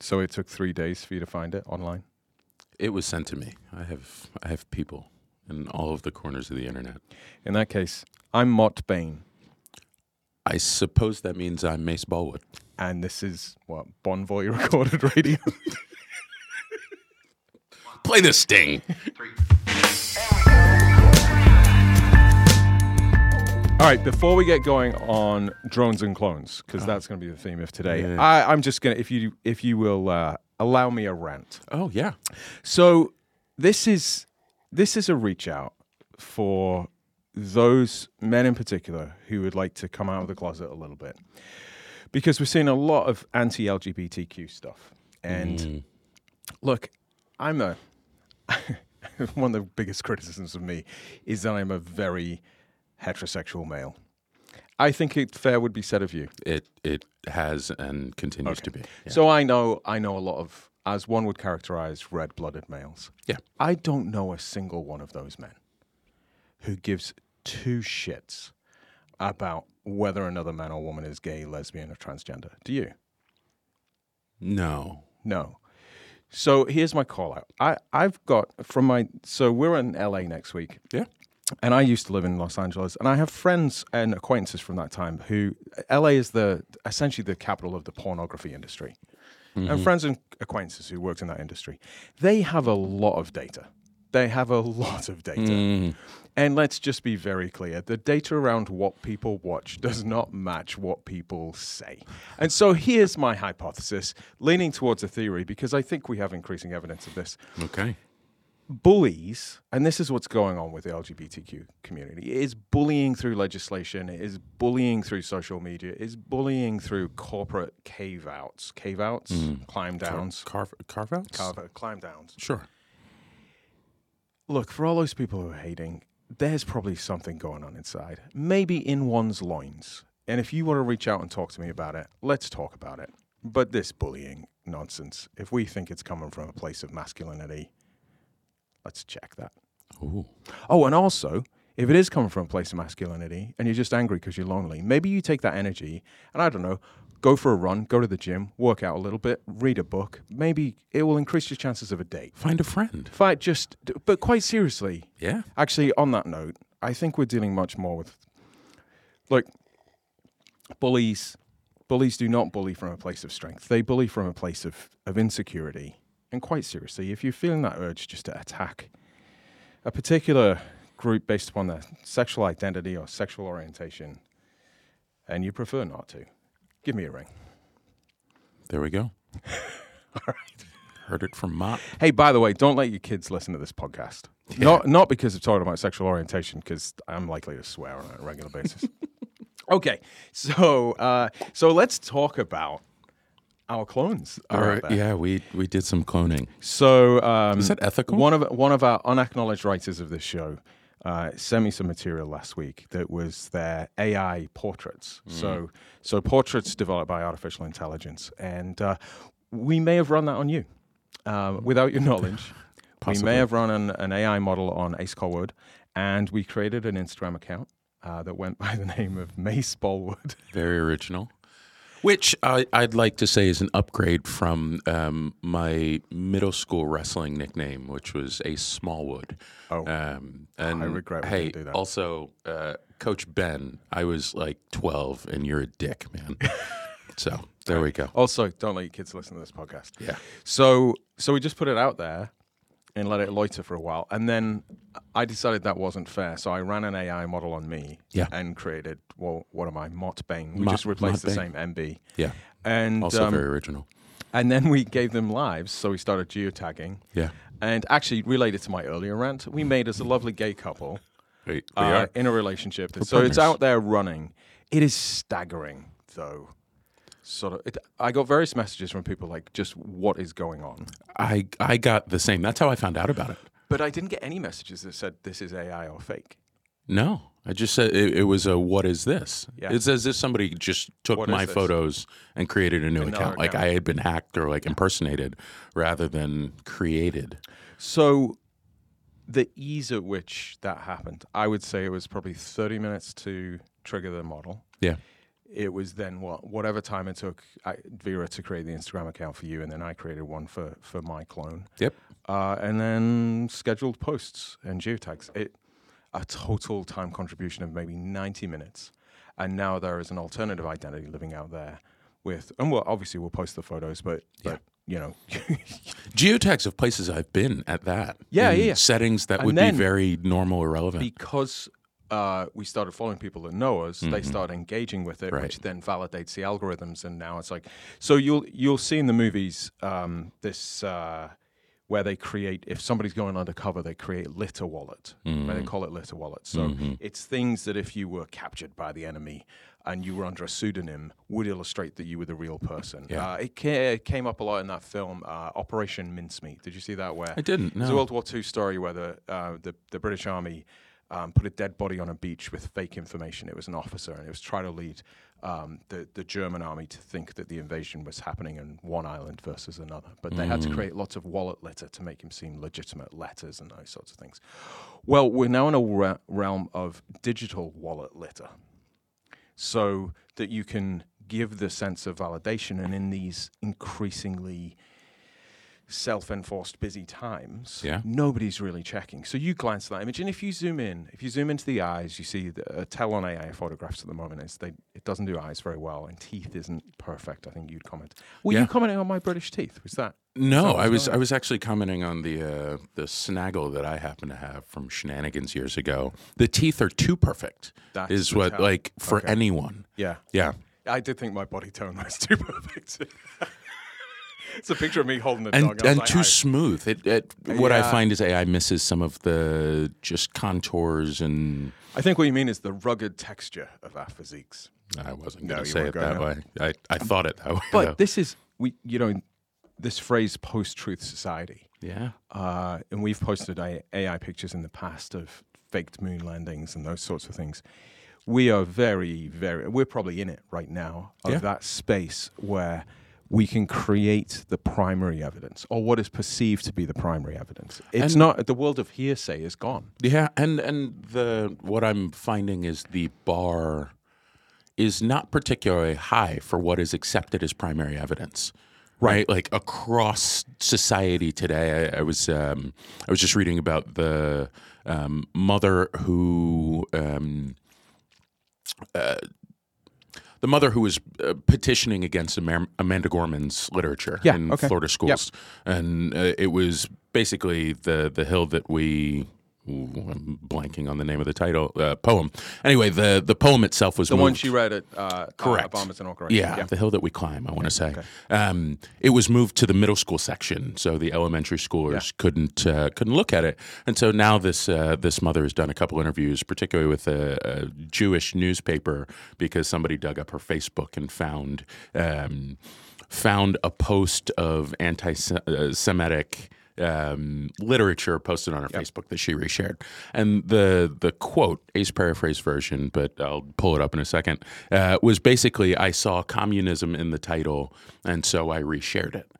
So it took three days for you to find it online. It was sent to me. I have I have people in all of the corners of the internet. In that case, I'm Mott Bain, I suppose that means I'm Mace Ballwood. and this is what Bonvoy recorded radio. Play the sting. All right, before we get going on drones and clones, because that's going to be the theme of today, Yeah. I, I'm just going to, if you if you will uh, allow me a rant. Oh yeah. So this is this is a reach out for those men in particular who would like to come out of the closet a little bit, because we're seeing a lot of anti-LGBTQ stuff. And look, I'm a one of the biggest criticisms of me is that I'm a very heterosexual male. I think it fair would be said of you. It it has and continues to be. Yeah. So I know I know a lot of as one would characterize red-blooded males. Yeah. I don't know a single one of those men who gives two shits about whether another man or woman is gay, lesbian, or transgender. Do you? no. No. So here's my call out. I, I've got from my so we're in LA next week. Yeah. And I used to live in Los Angeles, and I have friends and acquaintances from that time who LA is the essentially the capital of the pornography industry. And mm-hmm. friends and acquaintances who worked in that industry, they have a lot of data. They have a lot of data. Mm-hmm. And let's just be very clear the data around what people watch does not match what people say. And so here's my hypothesis, leaning towards a theory, because I think we have increasing evidence of this Okay. Bullies, and this is what's going on with the LGBTQ community, is bullying through legislation, is bullying through social media, is bullying through corporate cave outs, cave outs, mm. climb downs, Carve carve outs. carve, climb downs. Sure. Look, for all those people who are hating, there's probably something going on inside, maybe in one's loins. And if you want to reach out and talk to me about it, let's talk about it. But this bullying nonsense, if we think it's coming from a place of masculinity, let's check that. Ooh. Oh, and also, if it is coming from a place of masculinity and you're just angry because you're lonely, maybe you take that energy and I don't know, go for a run, go to the gym, work out a little bit, read a book. Maybe it will increase your chances of a date. Find a friend. Fight just, but quite seriously, Yeah. actually, on that note, I think we're dealing much more with, like, bullies. Bullies do not bully from a place of strength. They bully from a place of, of insecurity. And quite seriously, if you're feeling that urge just to attack a particular group based upon their sexual identity or sexual orientation, and you prefer not to, give me a ring. There we go. All right. Heard it from Mott. Hey, by the way, don't let your kids listen to this podcast. Not not because of talking about sexual orientation, because I'm likely to swear on a regular basis. okay, so uh, so let's talk about our clones. All out right. there. Yeah, we we did some cloning. So um, Is that ethical? One of one of our unacknowledged writers of this show uh, sent me some material last week that was their AI portraits. Mm. So so portraits developed by artificial intelligence, and uh, we may have run that on you um, without your knowledge. we may have run an, an AI model on Ace Colwood, and we created an Instagram account. Uh, that went by the name of Mace Bolwood. Very original. Which I, I'd like to say is an upgrade from um, my middle school wrestling nickname, which was Ace Smallwood. Oh. um, and I regret Hey, didn't do that. also, uh, Coach Ben, I was like 12, and you're a dick, man. so there we go. Also, don't let your kids listen to this podcast. Yeah. So so we just put it out there and let it loiter for a while, and then I decided that wasn't fair. So I ran an AI model on me, Yeah. and created well, what am I, Mott? We Mott- just replaced the same MB, Yeah. and Also um, very original. and then we gave them lives. So we started geotagging, Yeah. and actually related to my earlier rant, we made us a lovely gay couple We, we uh, are. in a relationship. so it's out there running. It is staggering, though. Sort of, it, I got various messages from people like, just what is going on? I, I got the same. That's how I found out about it. But I didn't get any messages that said this is AI or fake. No, I just said it, it was a what is this? Yeah. It's as if somebody just took What my photos and created a new Another account, like. I had been hacked or like impersonated rather than created. So the ease at which that happened, I would say it was probably 30 minutes to trigger the model. Yeah. It was then what whatever time it took I, Vera to create the Instagram account for you, and then I created one for for my clone. Yep. Uh, and then scheduled posts and geotags. It a total time contribution of maybe ninety minutes, and now there is an alternative identity living out there with, and well, obviously we'll post the photos, but but you know, Geotags of places I've been at that. Yeah, yeah, yeah. Settings that And would be very normal or relevant. because uh, we started following people that know us, they start engaging with it, Mm-hmm. Right. which then validates the algorithms. And now it's like, so you'll you'll see in the movies um, this uh, where they create if somebody's going undercover, they create litter wallet. Right? They call it litter wallet. So it's things that if you were captured by the enemy and you were under a pseudonym, would illustrate that you were the real person. Yeah. Uh, it, ca- it came up a lot in that film, uh, Operation Mincemeat. Did you see that? Where I didn't, It's a. World War II story where the uh, the, the British Army um, put a dead body on a beach with fake information. It was an officer, and it was trying to lead um, the the German army to think that the invasion was happening in one island versus another. But they had to create lots of wallet litter to make him seem legitimate, letters and those sorts of things. Well, we're now in a re- realm of digital wallet litter, so that you can give the sense of validation, and in these increasingly self-enforced busy times, Yeah. nobody's really checking. So you glance at that image, and if you zoom in, if you zoom into the eyes, you see the uh, tell on AI photographs at the moment is they it doesn't do eyes very well, and teeth isn't perfect. I think you'd comment. Were Yeah. you commenting on my British teeth? Was that? No, I was I was actually commenting on the uh, the snaggle that I happen to have from shenanigans years ago. The teeth are too perfect. That's is what like for Okay. anyone. Yeah, Yeah. I did think my body tone was too perfect. it's a picture of me holding the And dog. Was and like, too I- smooth. It, it what I find is AI misses some of the just contours and I think what you mean is the rugged texture of our physiques. I wasn't No, going to say it that way. I, I thought it that way. But though. this is we, you know, this phrase post-truth society. yeah. Uh, and we've posted AI pictures in the past of faked moon landings and those sorts of things. We are very, very, we're probably in it right now of Yeah. that space where we can create the primary evidence or what is perceived to be the primary evidence. It's And- not, the world of hearsay is gone. Yeah, and and the what I'm finding is the bar is not particularly high for what is accepted as primary evidence. Right, like across society today, I, I was um, I was just reading about the um, mother who um, uh, the mother who was uh, petitioning against Amar- Amanda Gorman's literature Yeah, in okay. Florida schools, and uh, it was basically the the hill that we. I'm blanking on the name of the title uh, poem. Anyway, the the poem itself was The one she read at uh, Correct. Uh, Obama's inauguration. yeah, the hill that we climb. I want to say um, it was moved to the middle school section, so the elementary schoolers couldn't uh, couldn't look at it. And so now this uh, this mother has done a couple interviews, particularly with a, a Jewish newspaper, because somebody dug up her Facebook and found um, found a post of anti-Semitic. Um, literature posted on her Facebook that she reshared, and the the quote, Ace paraphrase version, but I'll pull it up in a second, uh, was basically, "I saw communism in the title, and so I reshared it."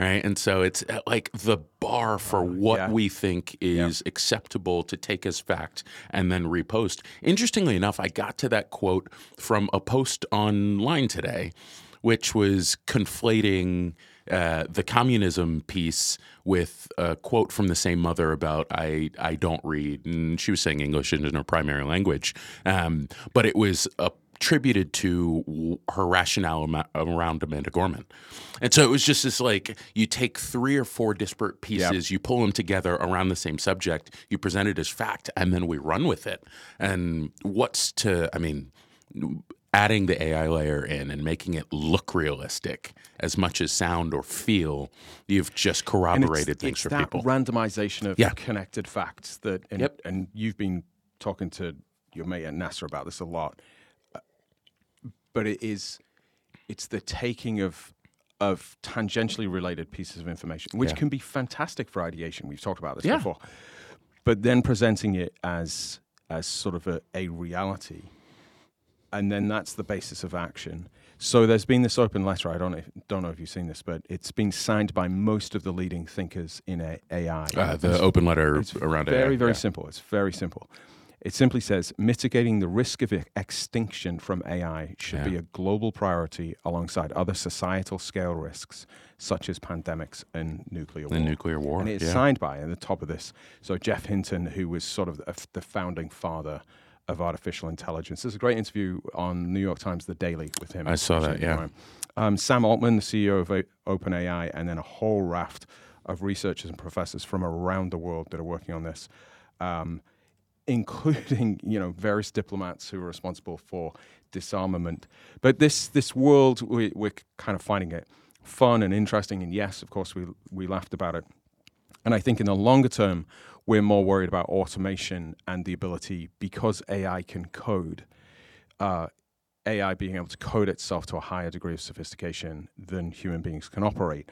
Right, and so it's uh, like the bar for what yeah. we think is acceptable to take as fact and then repost. Interestingly enough, I got to that quote from a post online today, which was conflating uh, the communism piece with a quote from the same mother about I I don't read, and she was saying English isn't her primary language, um, but it was attributed to her rationale around Amanda Gorman, and so it was just this like you take three or four disparate pieces, you pull them together around the same subject, you present it as fact, and then we run with it. And what's to I mean adding the AI layer in and making it look realistic as much as sound or feel, you've just And it's- corroborated things it's for that people. randomization of Yeah. connected facts that, and, Yep. and you've been talking to your mate at NASA about this a lot, but it is, it's the taking of of tangentially related pieces of information, which Yeah. can be fantastic for ideation. We've talked about this Yeah. before, but then presenting it as as sort of a, a reality, and then that's the basis of action. So there's been this open letter. I don't know, if, don't know if you've seen this, but it's been signed by most of the leading thinkers in AI. uh, the open letter It's around very, AI. very yeah. simple. It's very simple. It simply says mitigating the risk of extinction from AI should be a global priority alongside other societal scale risks such as pandemics and nuclear war. The nuclear war. And it's yeah. signed by, at the top of this, so Geoff Hinton, who was sort of the founding father of artificial intelligence. There's a great interview on New York Times The Daily with him. I saw that, yeah. Um, Sam Altman, the CEO of OpenAI, and then a whole raft of researchers and professors from around the world that are working on this, um, including you know various diplomats who are responsible for disarmament. But this this world, we, we're kind of finding it fun and interesting. And yes, of course, we we laughed about it. And I think in the longer term, we're more worried about automation and the ability because AI can code. Uh, AI being able to code itself to a higher degree of sophistication than human beings can operate.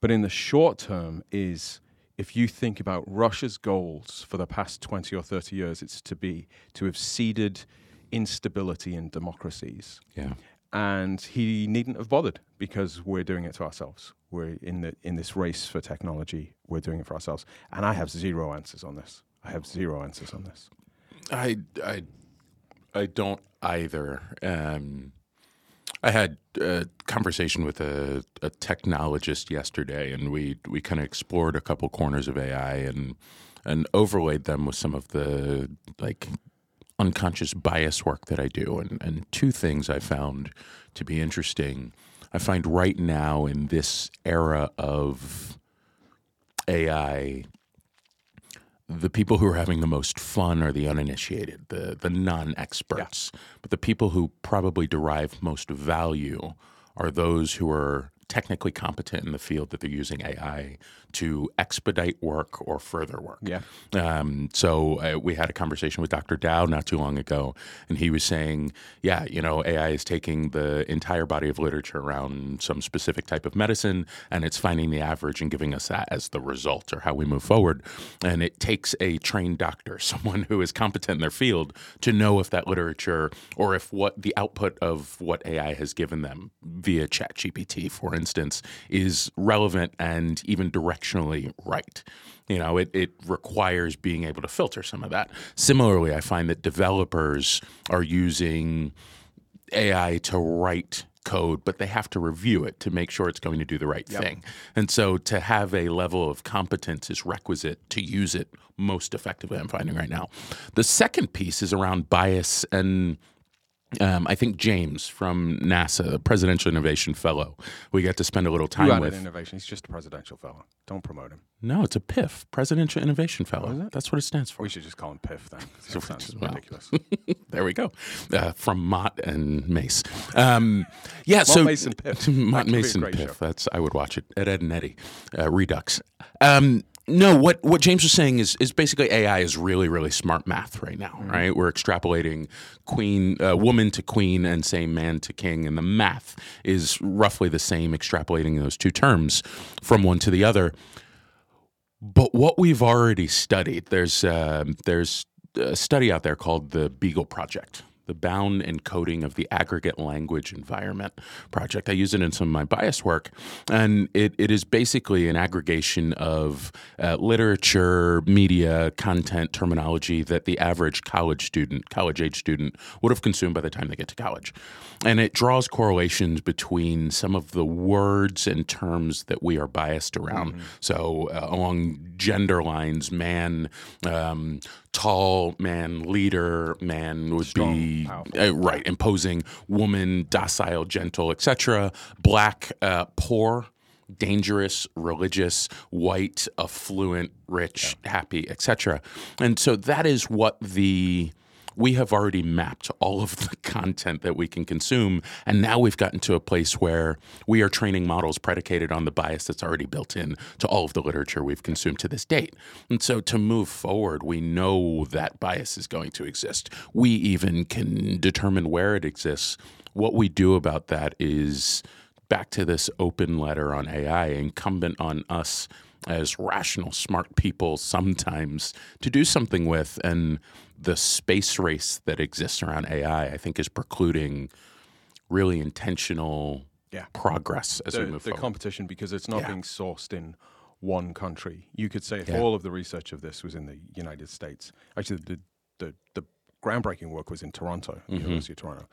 But in the short term, is if you think about Russia's goals for the past 20 or 30 years, it's to be to have seeded instability in democracies. Yeah. And he needn't have bothered because we're doing it to ourselves. We're in the in this race for technology. We're doing it for ourselves. And I have zero answers on this. I have zero answers on this. I I I don't either. Um, I had a conversation with a, a technologist yesterday, and we we kind of explored a couple corners of AI and and overlaid them with some of the like unconscious bias work that I do. And and two things I found to be interesting. I find right now in this era of AI the people who are having the most fun are the uninitiated, the the non-experts. But the people who probably derive most value are those who are technically competent in the field that they're using AI to expedite work or further work. Yeah. Um, so uh, we had a conversation with Dr. Dow not too long ago, and he was saying, yeah, you know, AI is taking the entire body of literature around some specific type of medicine, and it's finding the average and giving us that as the result or how we move forward. And it takes a trained doctor, someone who is competent in their field, to know if that literature or if what the output of what AI has given them via ChatGPT, for instance, is relevant and even directionally right. You know, it, it requires being able to filter some of that. Similarly, I find that developers are using AI to write code, but they have to review it to make sure it's going to do the right thing. And so to have a level of competence is requisite to use it most effectively, I'm finding right now. The second piece is around bias and um, I think James from NASA, the Presidential Innovation Fellow, we got to spend a little You time added with. innovation. He's just a presidential fellow. Don't promote him. No, it's a PIF, Presidential Innovation Fellow. That's what it stands for. We should just call him PIF then. That sounds Well. ridiculous. there we go. Uh, from Mott and Mace. Um, yeah, Mott, so Mace, and Piff. Mott, could be Mace, and great Piff. show. That's I would watch it. Ed, Ed and Eddie, uh, Redux. Um, no, what what James was saying is is basically AI is really really smart math right now, Mm-hmm. right? We're extrapolating queen uh, woman to queen and saying man to king, and the math is roughly the same, extrapolating those two terms from one to the other. But what we've already studied, there's uh, there's a study out there called the Beagle Project, the bound encoding of the aggregate language environment project. I use it in some of my bias work, and it, it is basically an aggregation of uh, literature, media, content, terminology that the average college student, college age student, would have consumed by the time they get to college. And it draws correlations between some of the words and terms that we are biased around. So, uh, along gender lines, man, um, tall man, leader, man would be powerful. uh, right, imposing, woman, docile, gentle, etc. Black, uh, poor dangerous, religious, white, affluent, rich, happy, etc. And so that is what the we have already mapped all of the content that we can consume and now we've gotten to a place where we are training models predicated on the bias that's already built in to all of the literature we've consumed to this date. And so to move forward, we know that bias is going to exist. We even can determine where it exists. What we do about that is back to this open letter on AI, incumbent on us as rational, smart people sometimes to do something with. And the space race that exists around AI, I think, is precluding really intentional Yeah. progress as we move the forward. The competition because it's not Yeah. being sourced in one country. You could say if Yeah. all of the research of this was in the United States, actually, the the the groundbreaking work was in Toronto, University of Toronto.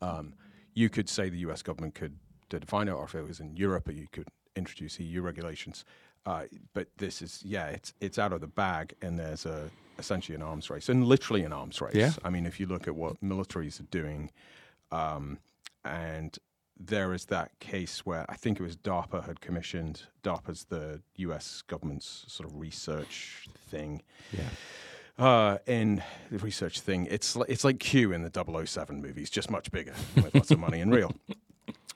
Um, you could say the U.S. government could define it, or if it was in Europe, you could introduce EU regulations. Uh, but this is, yeah, it's it's out of the bag, and there's a essentially an arms race, and literally an arms race. Yeah. I mean, if you look at what militaries are doing, um, and there is that case where I think it was DARPA had commissioned DARPA's the U.S. government's sort of research thing. Yeah. Uh, in the research thing, it's it's like Q in the 007 movies, just much bigger with lots of money and real.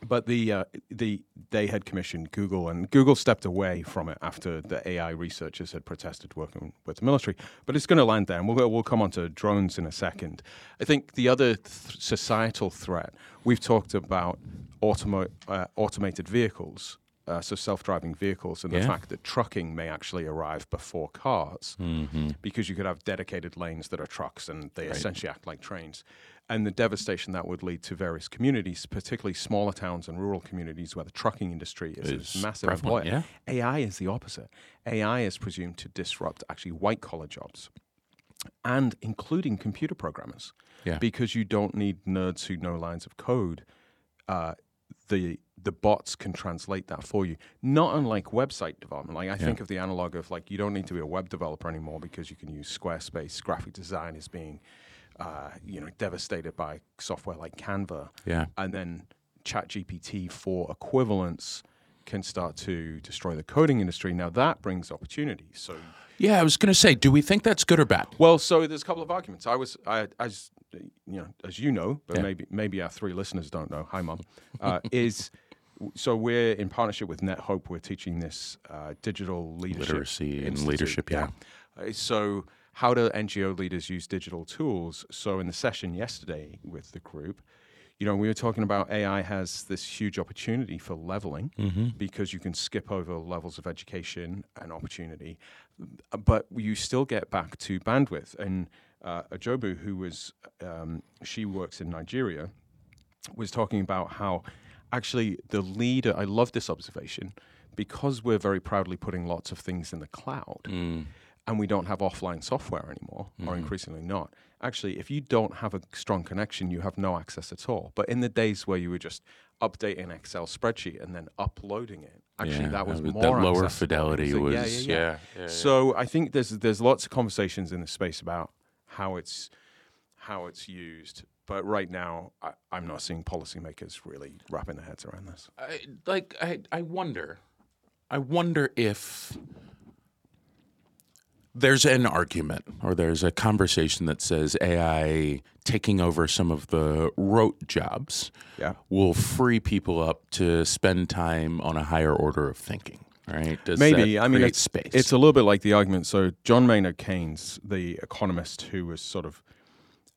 But the uh, the they had commissioned Google, and Google stepped away from it after the AI researchers had protested working with the military. But it's going to land there, and we'll we'll come on to drones in a second. I think the other th- societal threat we've talked about automo- uh, automated vehicles. Uh, so self-driving vehicles and the fact that trucking may actually arrive before cars Mm-hmm. because you could have dedicated lanes that are trucks and they essentially act like trains. And the devastation that would lead to various communities, particularly smaller towns and rural communities where the trucking industry is, a massive employer. AI is the opposite. AI is presumed to disrupt actually white collar jobs and including computer programmers Yeah. because you don't need nerds who know lines of code. Uh, the the bots can translate that for you. Not unlike website development. Like I think of the analog of like you don't need to be a web developer anymore because you can use Squarespace. Graphic design is being, uh, you know, devastated by software like Canva. Yeah. And then ChatGPT for equivalence can start to destroy the coding industry. Now that brings opportunities. So Yeah, I was going to say, do we think that's good or bad? well, so there's a couple of arguments. I was, I, as you know, as you know, but Yeah. maybe maybe our three listeners don't know. Hi, mom. Uh, is so we're in partnership with NetHope. We're teaching this uh, digital leadership Literacy and Institute. leadership, yeah. Uh, so how do NGO leaders use digital tools? So in the session yesterday with the group. You know, we were talking about AI has this huge opportunity for leveling Mm-hmm. because you can skip over levels of education and opportunity, but you still get back to bandwidth. And uh, Ajobu, who was, um, she works in Nigeria, was talking about how actually the leader, I love this observation, because we're very proudly putting lots of things in the cloud Mm. And we don't have offline software anymore, or mm-hmm. increasingly not. Actually, if you don't have a strong connection, you have no access at all. But in the days where you were just updating an Excel spreadsheet and then uploading it, actually Yeah, that was that- more that lower fidelity So, was yeah, yeah, yeah. yeah, yeah, yeah. So I think there's there's lots of conversations in the space about how it's how it's used. But right now, I, I'm not seeing policymakers really wrapping their heads around this. I, like I, I wonder, I wonder if there's an argument or there's a conversation that says AI taking over some of the rote jobs Yeah. will free people up to spend time on a higher order of thinking. Right? Does Maybe. I mean, it's, space. it's a little bit like the argument. So, John Maynard Keynes, the economist who was sort of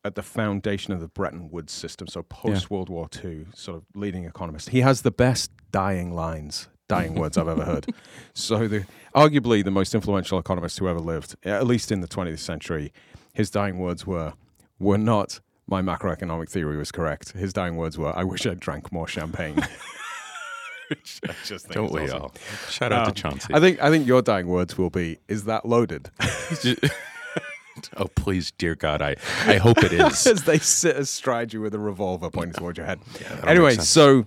at the foundation of the Bretton Woods system, so post World War II, sort of leading economist, he has the best dying lines, dying words I've ever heard. So, the arguably the most influential economist who ever lived, at least in the 20th century, his dying words were, were not. My macroeconomic theory was correct. His dying words were, "I wish I'd drank more champagne." Which I just think Don't we awesome. all? Shout out Um, to Chauncey. I think I think your dying words will be, "Is that loaded?" oh please, dear God, I, I hope it is. As they sit astride you with a revolver pointing towards your head. that'll anyway, so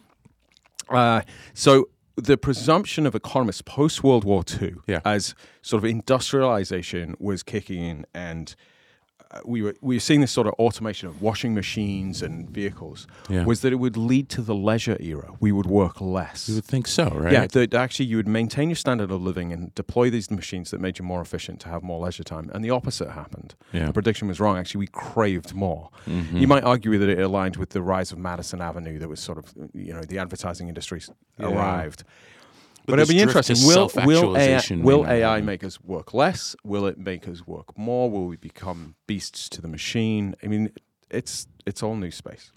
uh, so the presumption of economists post World War II, Yeah. as sort of industrialization was kicking in, and we were we were seeing this sort of automation of washing machines and vehicles, Yeah. was that it would lead to the leisure era. We would work less. You would think so, right? Yeah, that actually you would maintain your standard of living and deploy these machines that made you more efficient to have more leisure time. And the opposite happened. Yeah. The prediction was wrong. Actually, we craved more. Mm-hmm. You might argue that it aligned with the rise of Madison Avenue that was sort of, you know, the advertising industry arrived. But, this it'll be interesting. Will, will, AI, will AI make us work less? Will it make us work more? Will we become beasts to the machine? I mean, it's it's all new space.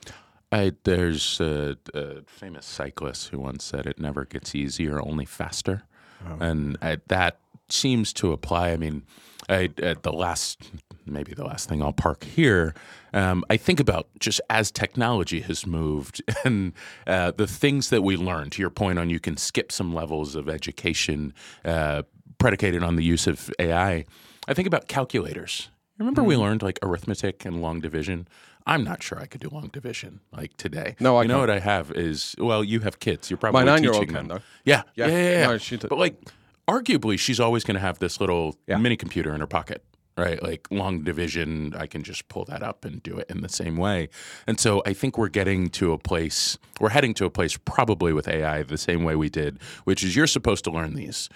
I, there's a, a famous cyclist who once said, "It never gets easier, only faster," and I, that seems to apply. I mean, I, at the last, maybe the last thing I'll park here. Um, I think about just as technology has moved and uh, the things that we learn. To your point on, you can skip some levels of education uh, predicated on the use of AI. I think about calculators. Remember Mm-hmm. we learned like arithmetic and long division? I'm not sure I could do long division like today. No, I You know can't. what I have is well, you have kids. You're probably My nine-year-old can, though. Yeah, yeah, Yeah. yeah. yeah, No, but like, arguably, she's always going to have this little Yeah. mini computer in her pocket, right? Like long division, I can just pull that up and do it in the same way. And so I think we're getting to a place, we're heading to a place probably with AI the same way we did, which is you're supposed to learn these.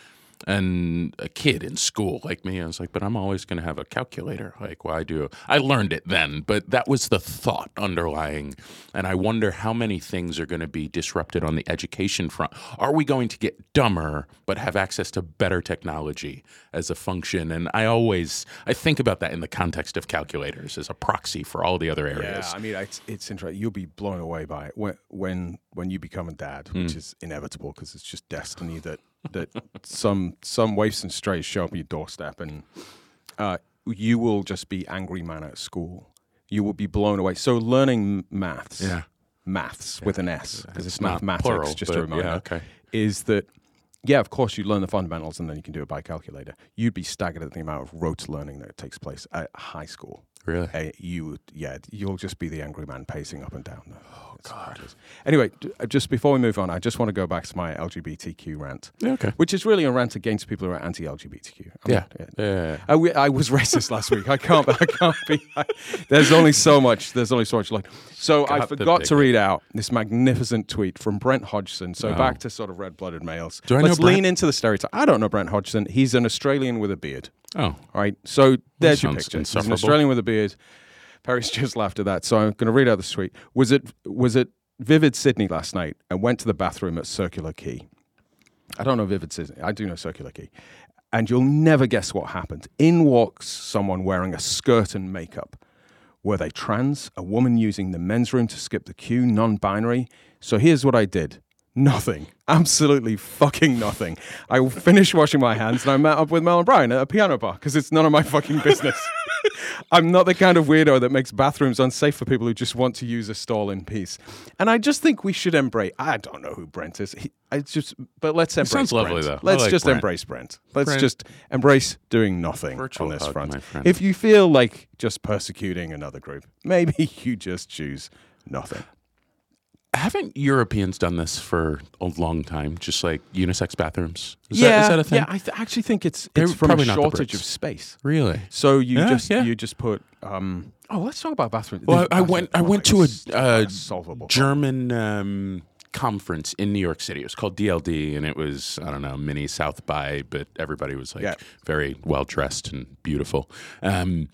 And a kid in school like me, I was like, but I'm always going to have a calculator. Like, why do I learned it then? But that was the thought underlying. And I wonder how many things are going to be disrupted on the education front. Are we going to get dumber but have access to better technology as a function? And I always I think about that in the context of calculators as a proxy for all the other areas. Yeah, I mean, it's, it's interesting. You'll be blown away by it when when when you become a dad, which hmm. is inevitable because it's just destiny that that some some waifs and strays show up at your doorstep, and uh, you will just be angry man at school. You will be blown away. So learning maths, Yeah. maths with an S because it's, It's mathematics. plural, just a reminder. yeah, okay. Is that yeah, of course, you learn the fundamentals and then you can do it by calculator. You'd be staggered at the amount of rote learning that takes place at high school. Really? Uh, you yeah, you'll just be the angry man pacing up and down. Oh God! Anyway, d- uh, just before we move on, I just want to go back to my LGBTQ rant, Yeah, okay. which is really a rant against people who are anti-LGBTQ. I mean, Yeah. Yeah. I, w- I was racist last week. I can't. I can't be. I, there's only so much. There's only so much. Like, so I forgot to read out this magnificent tweet from Brent Hodgson. So back to sort of red-blooded males. Do I Let's know Brent? lean into the stereotype. I don't know Brent Hodgson. He's an Australian with a beard. Oh. All right. So there's your picture. He's an. Australian with a beard. Paris just laughed at that. So I'm going to read out the tweet. Was it was it Vivid Sydney last night and went to the bathroom at Circular Quay? I don't know Vivid Sydney. I do know Circular Quay. And you'll never guess what happened. In walks someone wearing a skirt and makeup. Were they trans? A woman using the men's room to skip the queue? Non binary? So here's what I did nothing. Absolutely fucking nothing. I finished washing my hands and I met up with Mel and Brian at a piano bar because it's none of my fucking business. I'm not the kind of weirdo that makes bathrooms unsafe for people who just want to use a stall in peace. And I just think we should embrace. I don't know who Brent is. He, I just, but let's embrace. sounds lovely, Brent. though. Let's like just Brent. embrace Brent. Let's Brent. just embrace doing nothing Virtual on this hug, front. If you feel like just persecuting another group, maybe you just choose nothing. Haven't Europeans done this for a long time? Just like unisex bathrooms? Is that, is that a thing? Yeah, I th- actually think it's They're it's from a probably not the shortage of space. Really? So you Yeah, just yeah. you just put. Um, oh, let's talk about bathrooms. Well, This I, I went. I went to a uh, a solvable. German um, conference in New York City. It was called DLD, and it was I don't know mini South by, but everybody was like Yeah. very well dressed and beautiful. Um,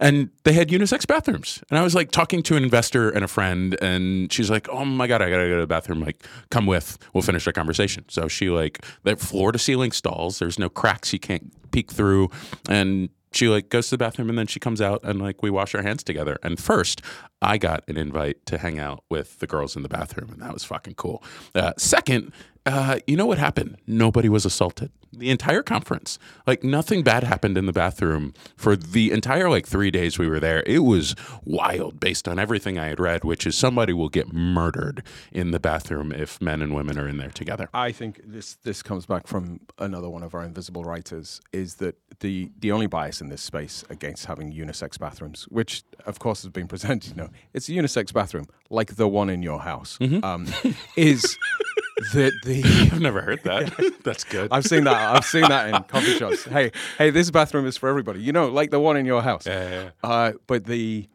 and they had unisex bathrooms, and I was like talking to an investor and a friend, and she's like, "Oh my god, I gotta go to the bathroom. Like, come with. We'll finish our conversation." So she like they're floor to ceiling stalls. There's no cracks you can't peek through, and she like goes to the bathroom and then she comes out and like we wash our hands together. And first, I got an invite to hang out with the girls in the bathroom, and that was fucking cool. Uh, second, uh, you know what happened? Nobody was assaulted. The entire conference, like nothing bad happened in the bathroom for the entire like three days we were there. It was wild based on everything I had read, which is somebody will get murdered in the bathroom if men and women are in there together. I think this this comes back from another one of our invisible writers is that the the only bias in this space against having unisex bathrooms, which of course has been presented, you know, it's a unisex bathroom like the one in your house, um, is that the I've never heard that. That's good. I've seen that I've seen that in coffee shops. Hey, hey, this bathroom is for everybody, you know, like the one in your house. Yeah, yeah, yeah. Uh, but the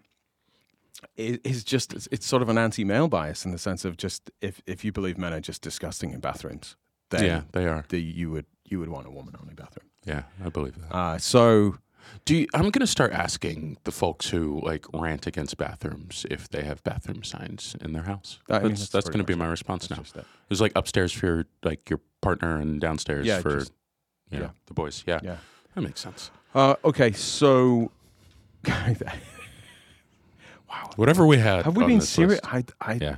it is just it's, sort of an anti-male bias in the sense of just if if you believe men are just disgusting in bathrooms, then yeah, they are. the, you would you would want a woman only bathroom. Yeah, I believe that. Uh, so Do you, I'm going to start asking the folks who like rant against bathrooms if they have bathroom signs in their house. I mean, that's that's that's going to be my response that's now. just it. There's like upstairs for your, like your partner and downstairs Yeah, for just- you know, yeah. the boys. Yeah. Yeah. that makes sense. Uh, okay, so wow, Whatever we had. have we been serious? I I, Yeah.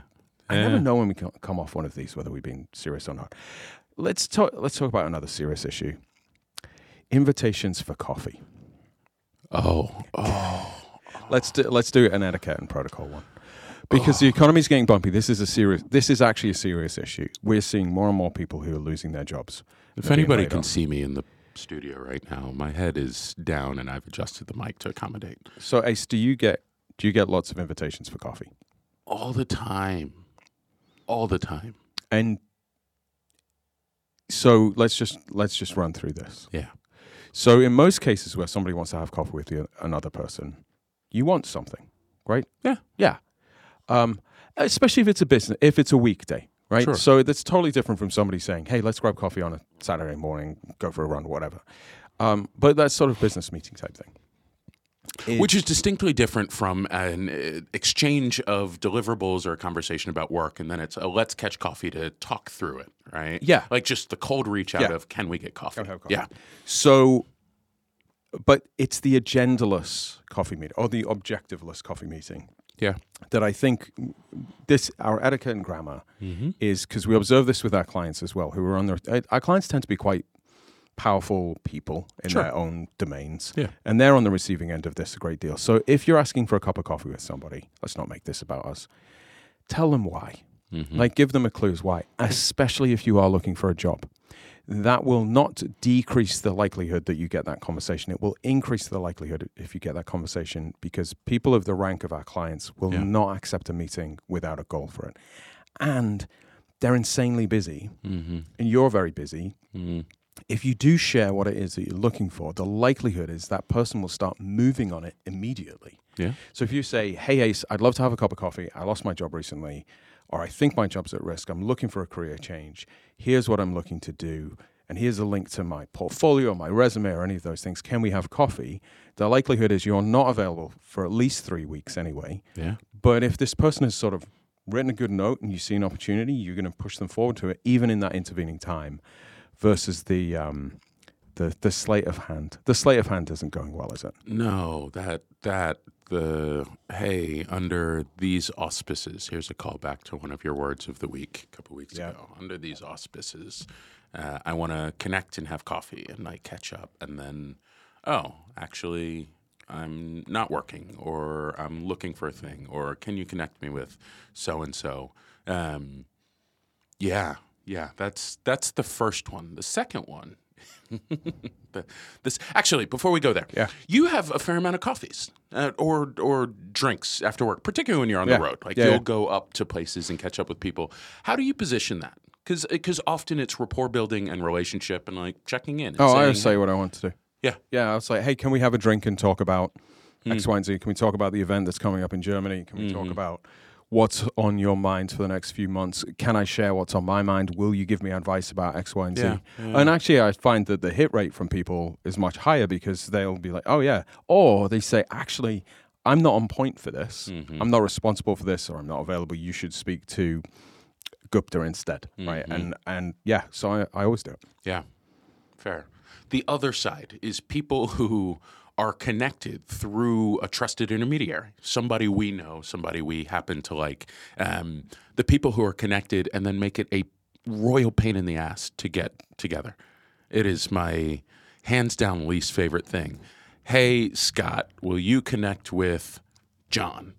I Yeah. never know when we come off one of these whether we've been serious or not. Let's talk. Let's talk about another serious issue. Invitations for coffee. Oh, oh, Let's do, let's do an etiquette and protocol one. Because the economy's getting bumpy. This is a serious. This is actually a serious issue. We're seeing more and more people who are losing their jobs. if They're being anybody laid can off. see me in the studio right now. My head is down, and I've adjusted the mic to accommodate. So Ace, do you get do you get lots of invitations for coffee? All the time, all the time. And so let's just let's just run through this. Yeah. So in most cases where somebody wants to have coffee with you, another person, you want something, right? Yeah. Yeah. Um, especially if it's a business, if it's a weekday, right? Sure. So that's totally different from somebody saying, "Hey, let's grab coffee on a Saturday morning, go for a run, whatever." Um, but that's sort of business meeting type thing. It- Which is distinctly different from an uh, exchange of deliverables or a conversation about work, and then it's a let's catch coffee to talk through it, right? Yeah. Like just the cold reach out Yeah. of can we get coffee? Coffee? Yeah. So, but it's the agendaless coffee meeting or the objectiveless coffee meeting Yeah. that I think this our etiquette and grammar is because we observe this with our clients as well, who are on their our clients tend to be quite powerful people in Sure. their own domains, Yeah. and they're on the receiving end of this a great deal. So if you're asking for a cup of coffee with somebody, let's not make this about us. Tell them why. Like give them a clue as why, especially if you are looking for a job. That will not decrease the likelihood that you get that conversation. It will increase the likelihood if you get that conversation because people of the rank of our clients will Yeah. not accept a meeting without a goal for it. And they're insanely busy, Mm-hmm. and you're very busy. Mm-hmm. If you do share what it is that you're looking for, the likelihood is that person will start moving on it immediately. Yeah. So if you say, "Hey Ace, I'd love to have a cup of coffee. I lost my job recently, or I think my job's at risk. I'm looking for a career change. Here's what I'm looking to do, and here's a link to my portfolio, or my resume, or any of those things. Can we have coffee?" The likelihood is you're not available for at least three weeks anyway. Yeah. But if this person has sort of written a good note and you see an opportunity, you're going to push them forward to it, even in that intervening time, versus the um, the the sleight of hand. The sleight of hand isn't going well, is it? No, that that the hey under these auspices. Here's a callback to one of your words of the week a couple weeks ago. Under these auspices, uh, I want to connect and have coffee and like catch up, and then oh, actually. I'm not working, or I'm looking for a thing, or can you connect me with so and so? Um, Yeah, yeah, that's that's the first one. The second one, the, this actually before we go there, Yeah. you have a fair amount of coffees uh, or or drinks after work, particularly when you're on Yeah. the road. Like Yeah, you'll yeah. go up to places and catch up with people. How do you position that? Because often it's rapport building and relationship and like checking in. Oh, I saying, always say what I want to do. Yeah. Yeah, I was like, hey, can we have a drink and talk about Hmm. X, Y, and Z? Can we talk about the event that's coming up in Germany? Can we talk Mm-hmm. about what's on your mind for the next few months? Can I share what's on my mind? Will you give me advice about X, Y, and Z? Yeah, yeah. And actually, I find that the hit rate from people is much higher because they'll be like, oh, yeah. Or they say, actually, I'm not on point for this. Mm-hmm. I'm not responsible for this, or I'm not available. You should speak to Gupta instead, right? Mm-hmm. And and yeah, so I, I always do it. Yeah, fair. The other side is people who are connected through a trusted intermediary, somebody we know, somebody we happen to like. Um, the people who are connected and then make it a royal pain in the ass to get together. It is my hands down least favorite thing. Hey, Scott, will you connect with John?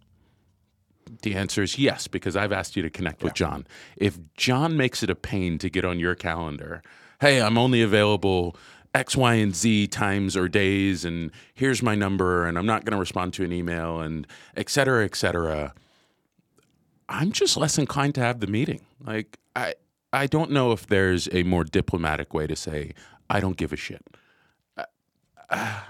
The answer is yes, because I've asked you to connect with John. If John makes it a pain to get on your calendar, hey, I'm only available X, Y, and Z times or days, and here's my number, and I'm not going to respond to an email, and et cetera, et cetera. I'm just less inclined to have the meeting. Like, I, I don't know if there's a more diplomatic way to say, I don't give a shit. Uh,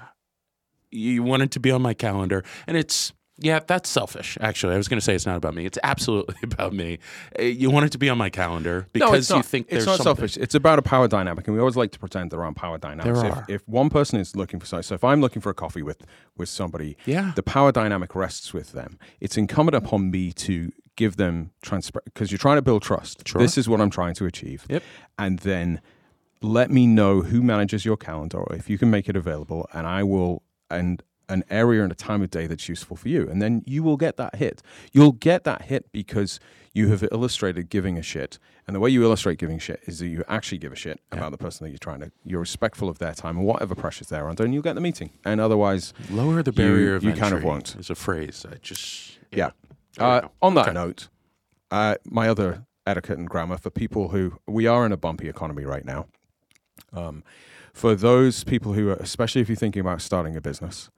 you want it to be on my calendar, and it's, yeah, that's selfish. Actually, I was going to say it's not about me. It's absolutely about me. Uh, You want it to be on my calendar because no, it's not, you think it's not something. selfish. It's about a power dynamic, and we always like to pretend there aren't power dynamics. There if, are. if one person is looking for something, so if I'm looking for a coffee with with somebody, Yeah. the power dynamic rests with them. It's incumbent upon me to give them transparent because you're trying to build trust. Sure. This is what I'm trying to achieve. Yep. and then let me know who manages your calendar or if you can make it available, and I will and an area and a time of day that's useful for you. And then you will get that hit. You'll get that hit because you have illustrated giving a shit. And the way you illustrate giving shit is that you actually give a shit about the person that you're trying to, you're respectful of their time and whatever pressures they're under, and you'll get the meeting. And otherwise, Lower the you- barrier of you entry kind of won't. It's a phrase. I just yeah. We Uh, on that Okay. note, uh, my other etiquette and grammar for people who we are in a bumpy economy right now. Um, for those people who are, especially if you're thinking about starting a business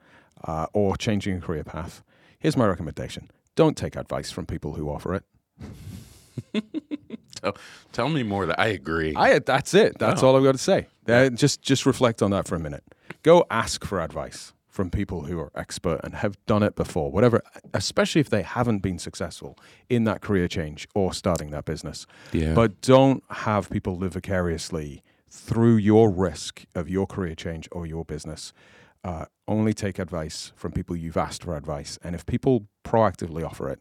uh, or changing a career path, here's my recommendation: don't take advice from people who offer it. tell, tell me more. That I agree. I that's it. That's Oh. all I've got to say. Uh, just just reflect on that for a minute. Go ask for advice from people who are expert and have done it before. Whatever, especially if they haven't been successful in that career change or starting that business. yeah. But don't have people live vicariously through your risk of your career change or your business. Uh, only take advice from people you've asked for advice, and if people proactively offer it,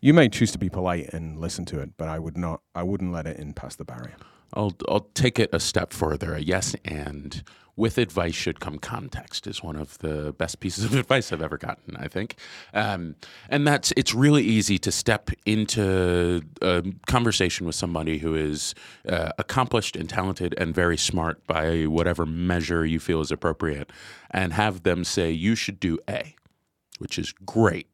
you may choose to be polite and listen to it, but I would not. I wouldn't let it in past the barrier. I'll I'll take it a step further. A yes and with advice should come context is one of the best pieces of advice I've ever gotten. I think, um, and that's it's really easy to step into a conversation with somebody who is uh, accomplished and talented and very smart by whatever measure you feel is appropriate, and have them say you should do A, which is great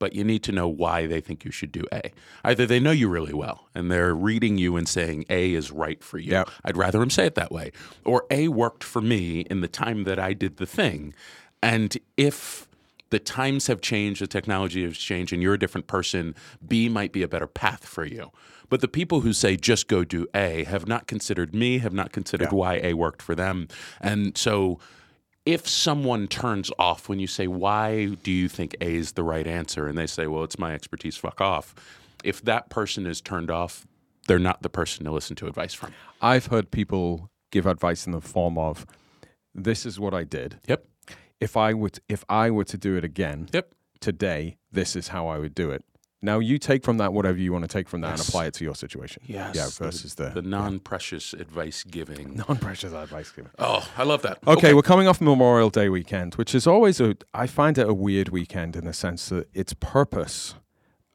but you need to know why they think you should do A. Either they know you really well and they're reading you and saying A is right for you. Yep. I'd rather them say it that way. Or A worked for me in the time that I did the thing. And if the times have changed, the technology has changed, and you're a different person, B might be a better path for you. But the people who say just go do A have not considered me, have not considered Yeah. why A worked for them. And so if someone turns off when you say, Why do you think A is the right answer? And they say, Well, it's my expertise, fuck off. If that person is turned off, they're not the person to listen to advice from. I've heard people give advice in the form of, "This is what I did. Yep. If I would, if I were to do it again Yep. today, this is how I would do it." Now you take from that whatever you want to take from that and apply it to your situation. Yes. Yeah. Versus the, The non precious advice giving. non-precious advice giving. Oh, I love that. Okay, we're coming off Memorial Day weekend, which is always a. I find it a weird weekend in the sense that its purpose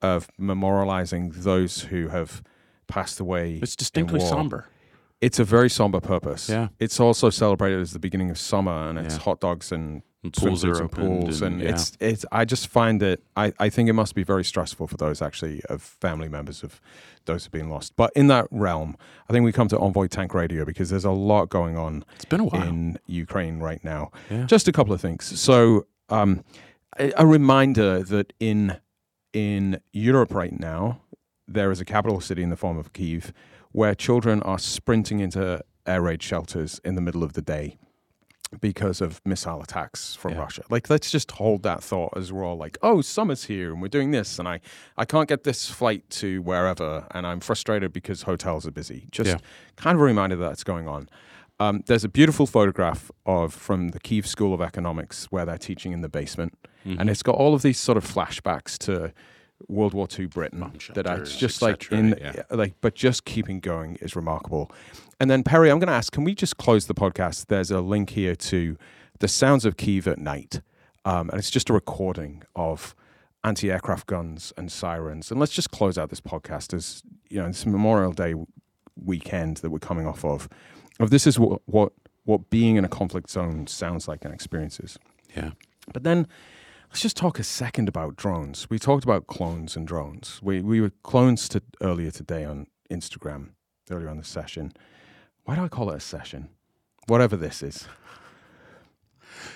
of memorializing those who have passed away. It's distinctly somber. It's a very somber purpose. Yeah. It's also celebrated as the beginning of summer, and it's Yeah. hot dogs and And pools are and pools, and- and, yeah. it's it's. I just find it. I I think it must be very stressful for those actually of family members of those who've been lost. But in that realm, I think we come to Envoy Tank Radio because there's a lot going on It's been a while. in Ukraine right now. Yeah. Just a couple of things. So, um, a, a reminder that in in Europe right now, there is a capital city in the form of Kiev where children are sprinting into air raid shelters in the middle of the day because of missile attacks from Yeah. Russia. Like, let's just hold that thought as we're all like, "Oh, summer's here and we're doing this, and I I can't get this flight to wherever, and I'm frustrated because hotels are busy." Just Yeah. kind of a reminder that that's going on. Um, there's a beautiful photograph of from the Kiev School of Economics where they're teaching in the basement, Mm-hmm. and it's got all of these sort of flashbacks to World War II Britain Bomb that I shelters, just like cetera, in yeah. like, but just keeping going is remarkable. And then Perry, I'm going to ask, can we just close the podcast? There's a link here to the sounds of Kiev at night, um, and it's just a recording of anti-aircraft guns and sirens. And let's just close out this podcast as you know, this Memorial Day weekend that we're coming off of. Of this is what what what being in a conflict zone sounds like and experiences. yeah. But then let's just talk a second about drones. We talked about clones and drones. We we were clones to earlier today on Instagram, earlier on the session. Why do I call it a session? Whatever this is.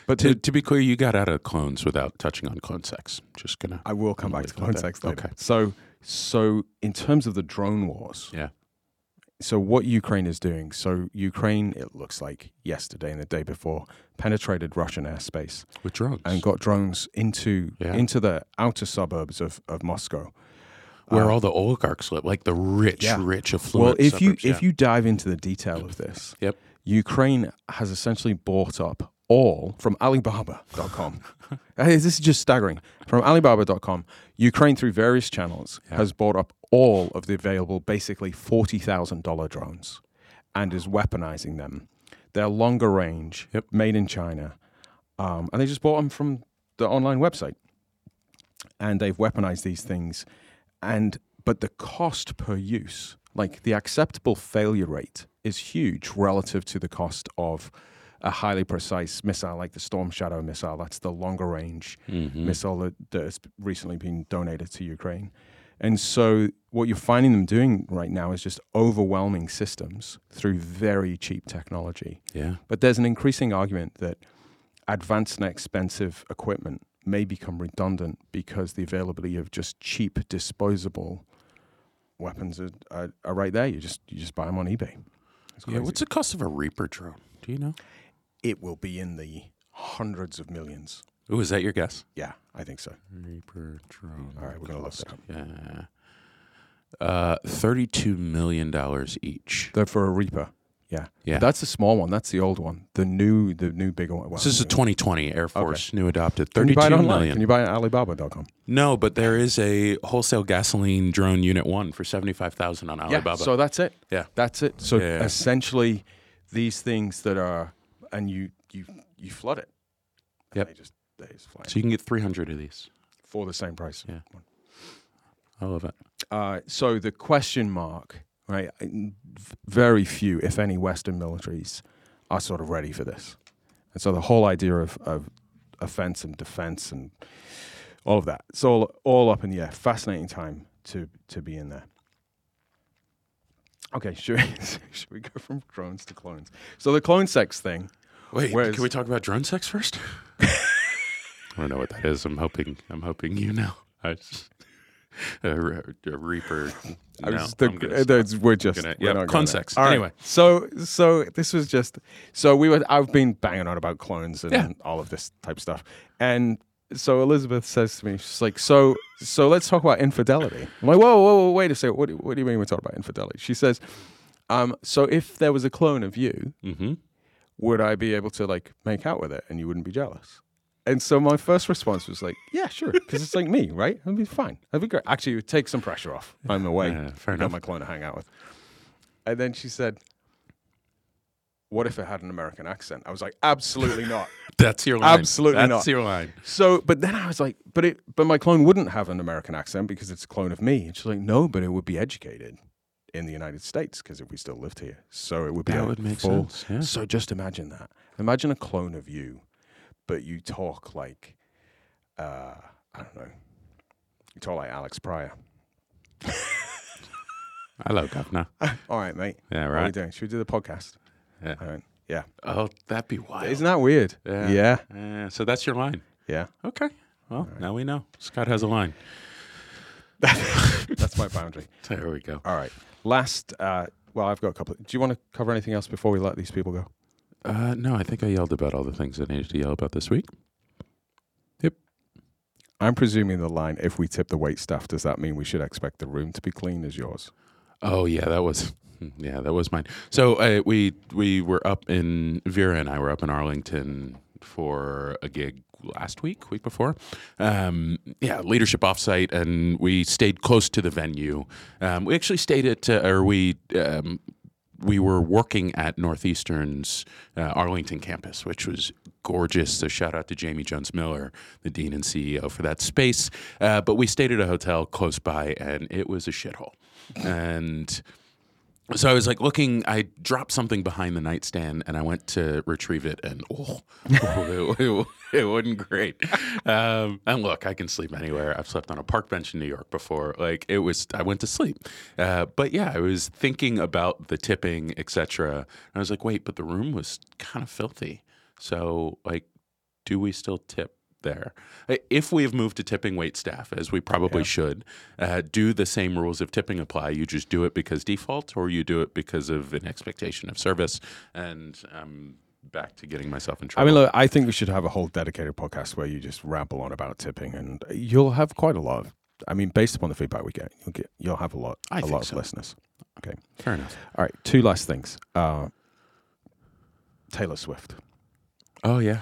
But To, to, to be clear, you got out of clones without touching on clone sex. Just gonna. I will come back to leave it at clone sex later. Okay. So so in terms of the drone wars, Yeah. So what Ukraine is doing, so Ukraine, it looks like yesterday and the day before, penetrated Russian airspace. With drones. and got drones into Yeah. into the outer suburbs of, of Moscow. where uh, all the oligarchs live, like the rich, Yeah. rich, affluent. Well, if you suburbs, if you dive into the detail of this, Yep. Ukraine has essentially bought up all from Alibaba.com. This is just staggering. From Alibaba.com, Ukraine through various channels Yeah. has bought up all of the available, basically forty thousand dollar drones, and is weaponizing them. They're longer range, Yep. made in China, um, and they just bought them from the online website, and they've weaponized these things, and but the cost per use, like the acceptable failure rate, is huge relative to the cost of a highly precise missile like the Storm Shadow missile. That's the longer range Mhm. missile that, that has recently been donated to Ukraine. And so what you're finding them doing right now is just overwhelming systems through very cheap technology. Yeah. But there's an increasing argument that advanced and expensive equipment may become redundant because the availability of just cheap disposable weapons are, are, are right there. You just you just buy them on eBay. Yeah. What's the cost of a Reaper drone? Do you know? it will be in the hundreds of millions. Ooh, is that your guess? Yeah, I think so. Reaper drone. All right, we're gonna look that up. Yeah. Uh, thirty-two million dollars each. They're for a Reaper. Yeah, Yeah. That's the small one. That's the old one. The new, the new bigger one. Well, This is a 2020 Air Force new adopted. Can you buy it Thirty-two online? million. Can you buy it at Alibaba.com? No, but there is a wholesale gasoline drone unit one for seventy-five thousand on Alibaba. Yeah. So that's it. Yeah. That's it. So Yeah. essentially, these things that are, and you you you flood it. and Yep. They just fly So you can get three hundred of these. for the same price. Yeah. I love it. Uh, so the question mark, right? Very few, if any, Western militaries are sort of ready for this, and so the whole idea of, of offense and defense and all of that, it's all all up in the air. Fascinating time to to be in there. Okay, should we, should we go from drones to clones? So the clone sex thing. Wait, Whereas- can we talk about drone sex first? I don't know what that is. I'm hoping. I'm hoping you know. I just, a, a Reaper. I no, was the- I'm gonna that's- we're just gonna- we're yeah, not clone going there. sex. All right. Anyway. so so this was just so we were. I've been banging on about clones and Yeah. all of this type of stuff, and so Elizabeth says to me, she's like, so so let's talk about infidelity. I'm like, whoa, whoa, whoa wait a second. What do, what do you mean we're talking about infidelity? She says, um, so if there was a clone of you, Mm-hmm. would I be able to like make out with it and you wouldn't be jealous? And so my first response was like, yeah, sure, because it's like me, right? I'd be fine. That'd be great. Actually, it would take some pressure off. I'm away. Yeah, fair got enough. my clone to hang out with. And then she said, what if it had an American accent? I was like, absolutely not. That's your line. Absolutely That's not. your line. So, but then I was like, but it, but my clone wouldn't have an American accent because it's a clone of me. And she's like, no, but it would be educated in the United States because if we still lived here, so it would be That a would make full- sense. Yeah. So just imagine that. Imagine a clone of you, but you talk like, uh, I don't know, you talk like Alex Pryor. Hello, governor. All right, mate. Yeah, What are we right. doing? Should we do the podcast? Yeah. All right. Yeah. Oh, that'd be wild. Isn't that weird? Yeah. Yeah. Yeah, so that's your line. Yeah. Okay. Well, now we know. Scott has a line. That's my boundary. There we go. All right. Last, uh, well, I've got a couple. Do you want to cover anything else before we let these people go? Uh, no, I think I yelled about all the things I needed to yell about this week. Yep. I'm presuming the line, if we tip the wait staff, does that mean we should expect the room to be clean as yours? Oh yeah, that was yeah, that was mine. So uh, we we were up in Vera and I were up in Arlington for a gig last week, week before. Um, yeah, leadership offsite, and we stayed close to the venue. Um, we actually stayed at, uh, or we. Um, we were working at Northeastern's uh, Arlington campus, which was gorgeous. So shout out to Jamie Jones Miller, the dean and CEO for that space. Uh, but we stayed at a hotel close by, and it was a shithole. And so I was like looking, I dropped something behind the nightstand and I went to retrieve it and oh, it, it, it wasn't great. Um, and look, I can sleep anywhere. I've slept on a park bench in New York before. Like it was, I went to sleep. Uh, but yeah, I was thinking about the tipping, etc. I was like, wait, but the room was kind of filthy. So like, do we still tip there? Uh, If we have moved to tipping wait staff, as we probably should, uh, do the same rules of tipping apply? You just do it because default, or you do it because of an expectation of service? And I'm back to getting myself in trouble. I mean, look, I think we should have a whole dedicated podcast where you just ramble on about tipping, and you'll have quite a lot of. I mean, based upon the feedback we get, you'll get you'll have a lot, I a lot so. of listeners. Okay, Fair enough. all right. Two last things. Uh, Taylor Swift. Oh yeah.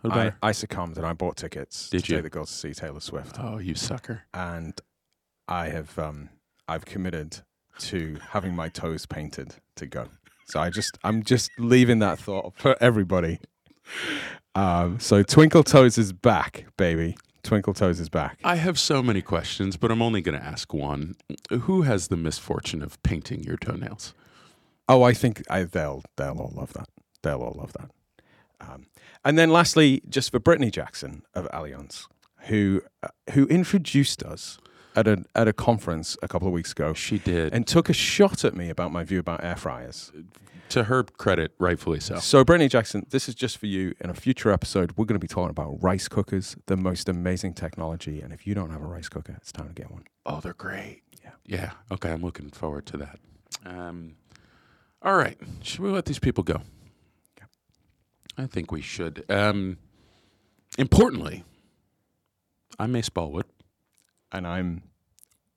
What about I, her? I succumbed and I bought tickets Did to you? take the girls to see Taylor Swift, Oh, you sucker. and I have um, I've committed to having my toes painted to go. So I just I'm just leaving that thought for everybody. Um, so Twinkle Toes is back, baby. Twinkle Toes is back. I have so many questions, but I'm only going to ask one. Who has the misfortune of painting your toenails? Oh, I think I, they'll they'll all love that. They'll all love that. Um, and then lastly, just for Brittany Jackson of Allianz, who uh, who introduced us at a at a conference a couple of weeks ago She did. and took a shot at me about my view about air fryers. to her credit, rightfully so. So, Brittany Jackson, this is just for you. In a future episode, we're going to be talking about rice cookers, the most amazing technology. And if you don't have a rice cooker, it's time to get one. Oh, they're great. Yeah. Yeah. Okay. I'm looking forward to that. Um, all right. Should we let these people go? I think we should. Um, importantly, I'm Mace Ballwood. And I'm,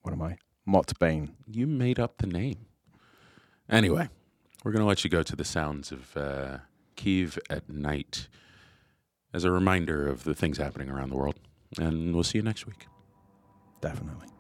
what am I? Mott Bain. You made up the name. Anyway, we're going to let you go to the sounds of uh, Kiev at night as a reminder of the things happening around the world. And we'll see you next week. Definitely.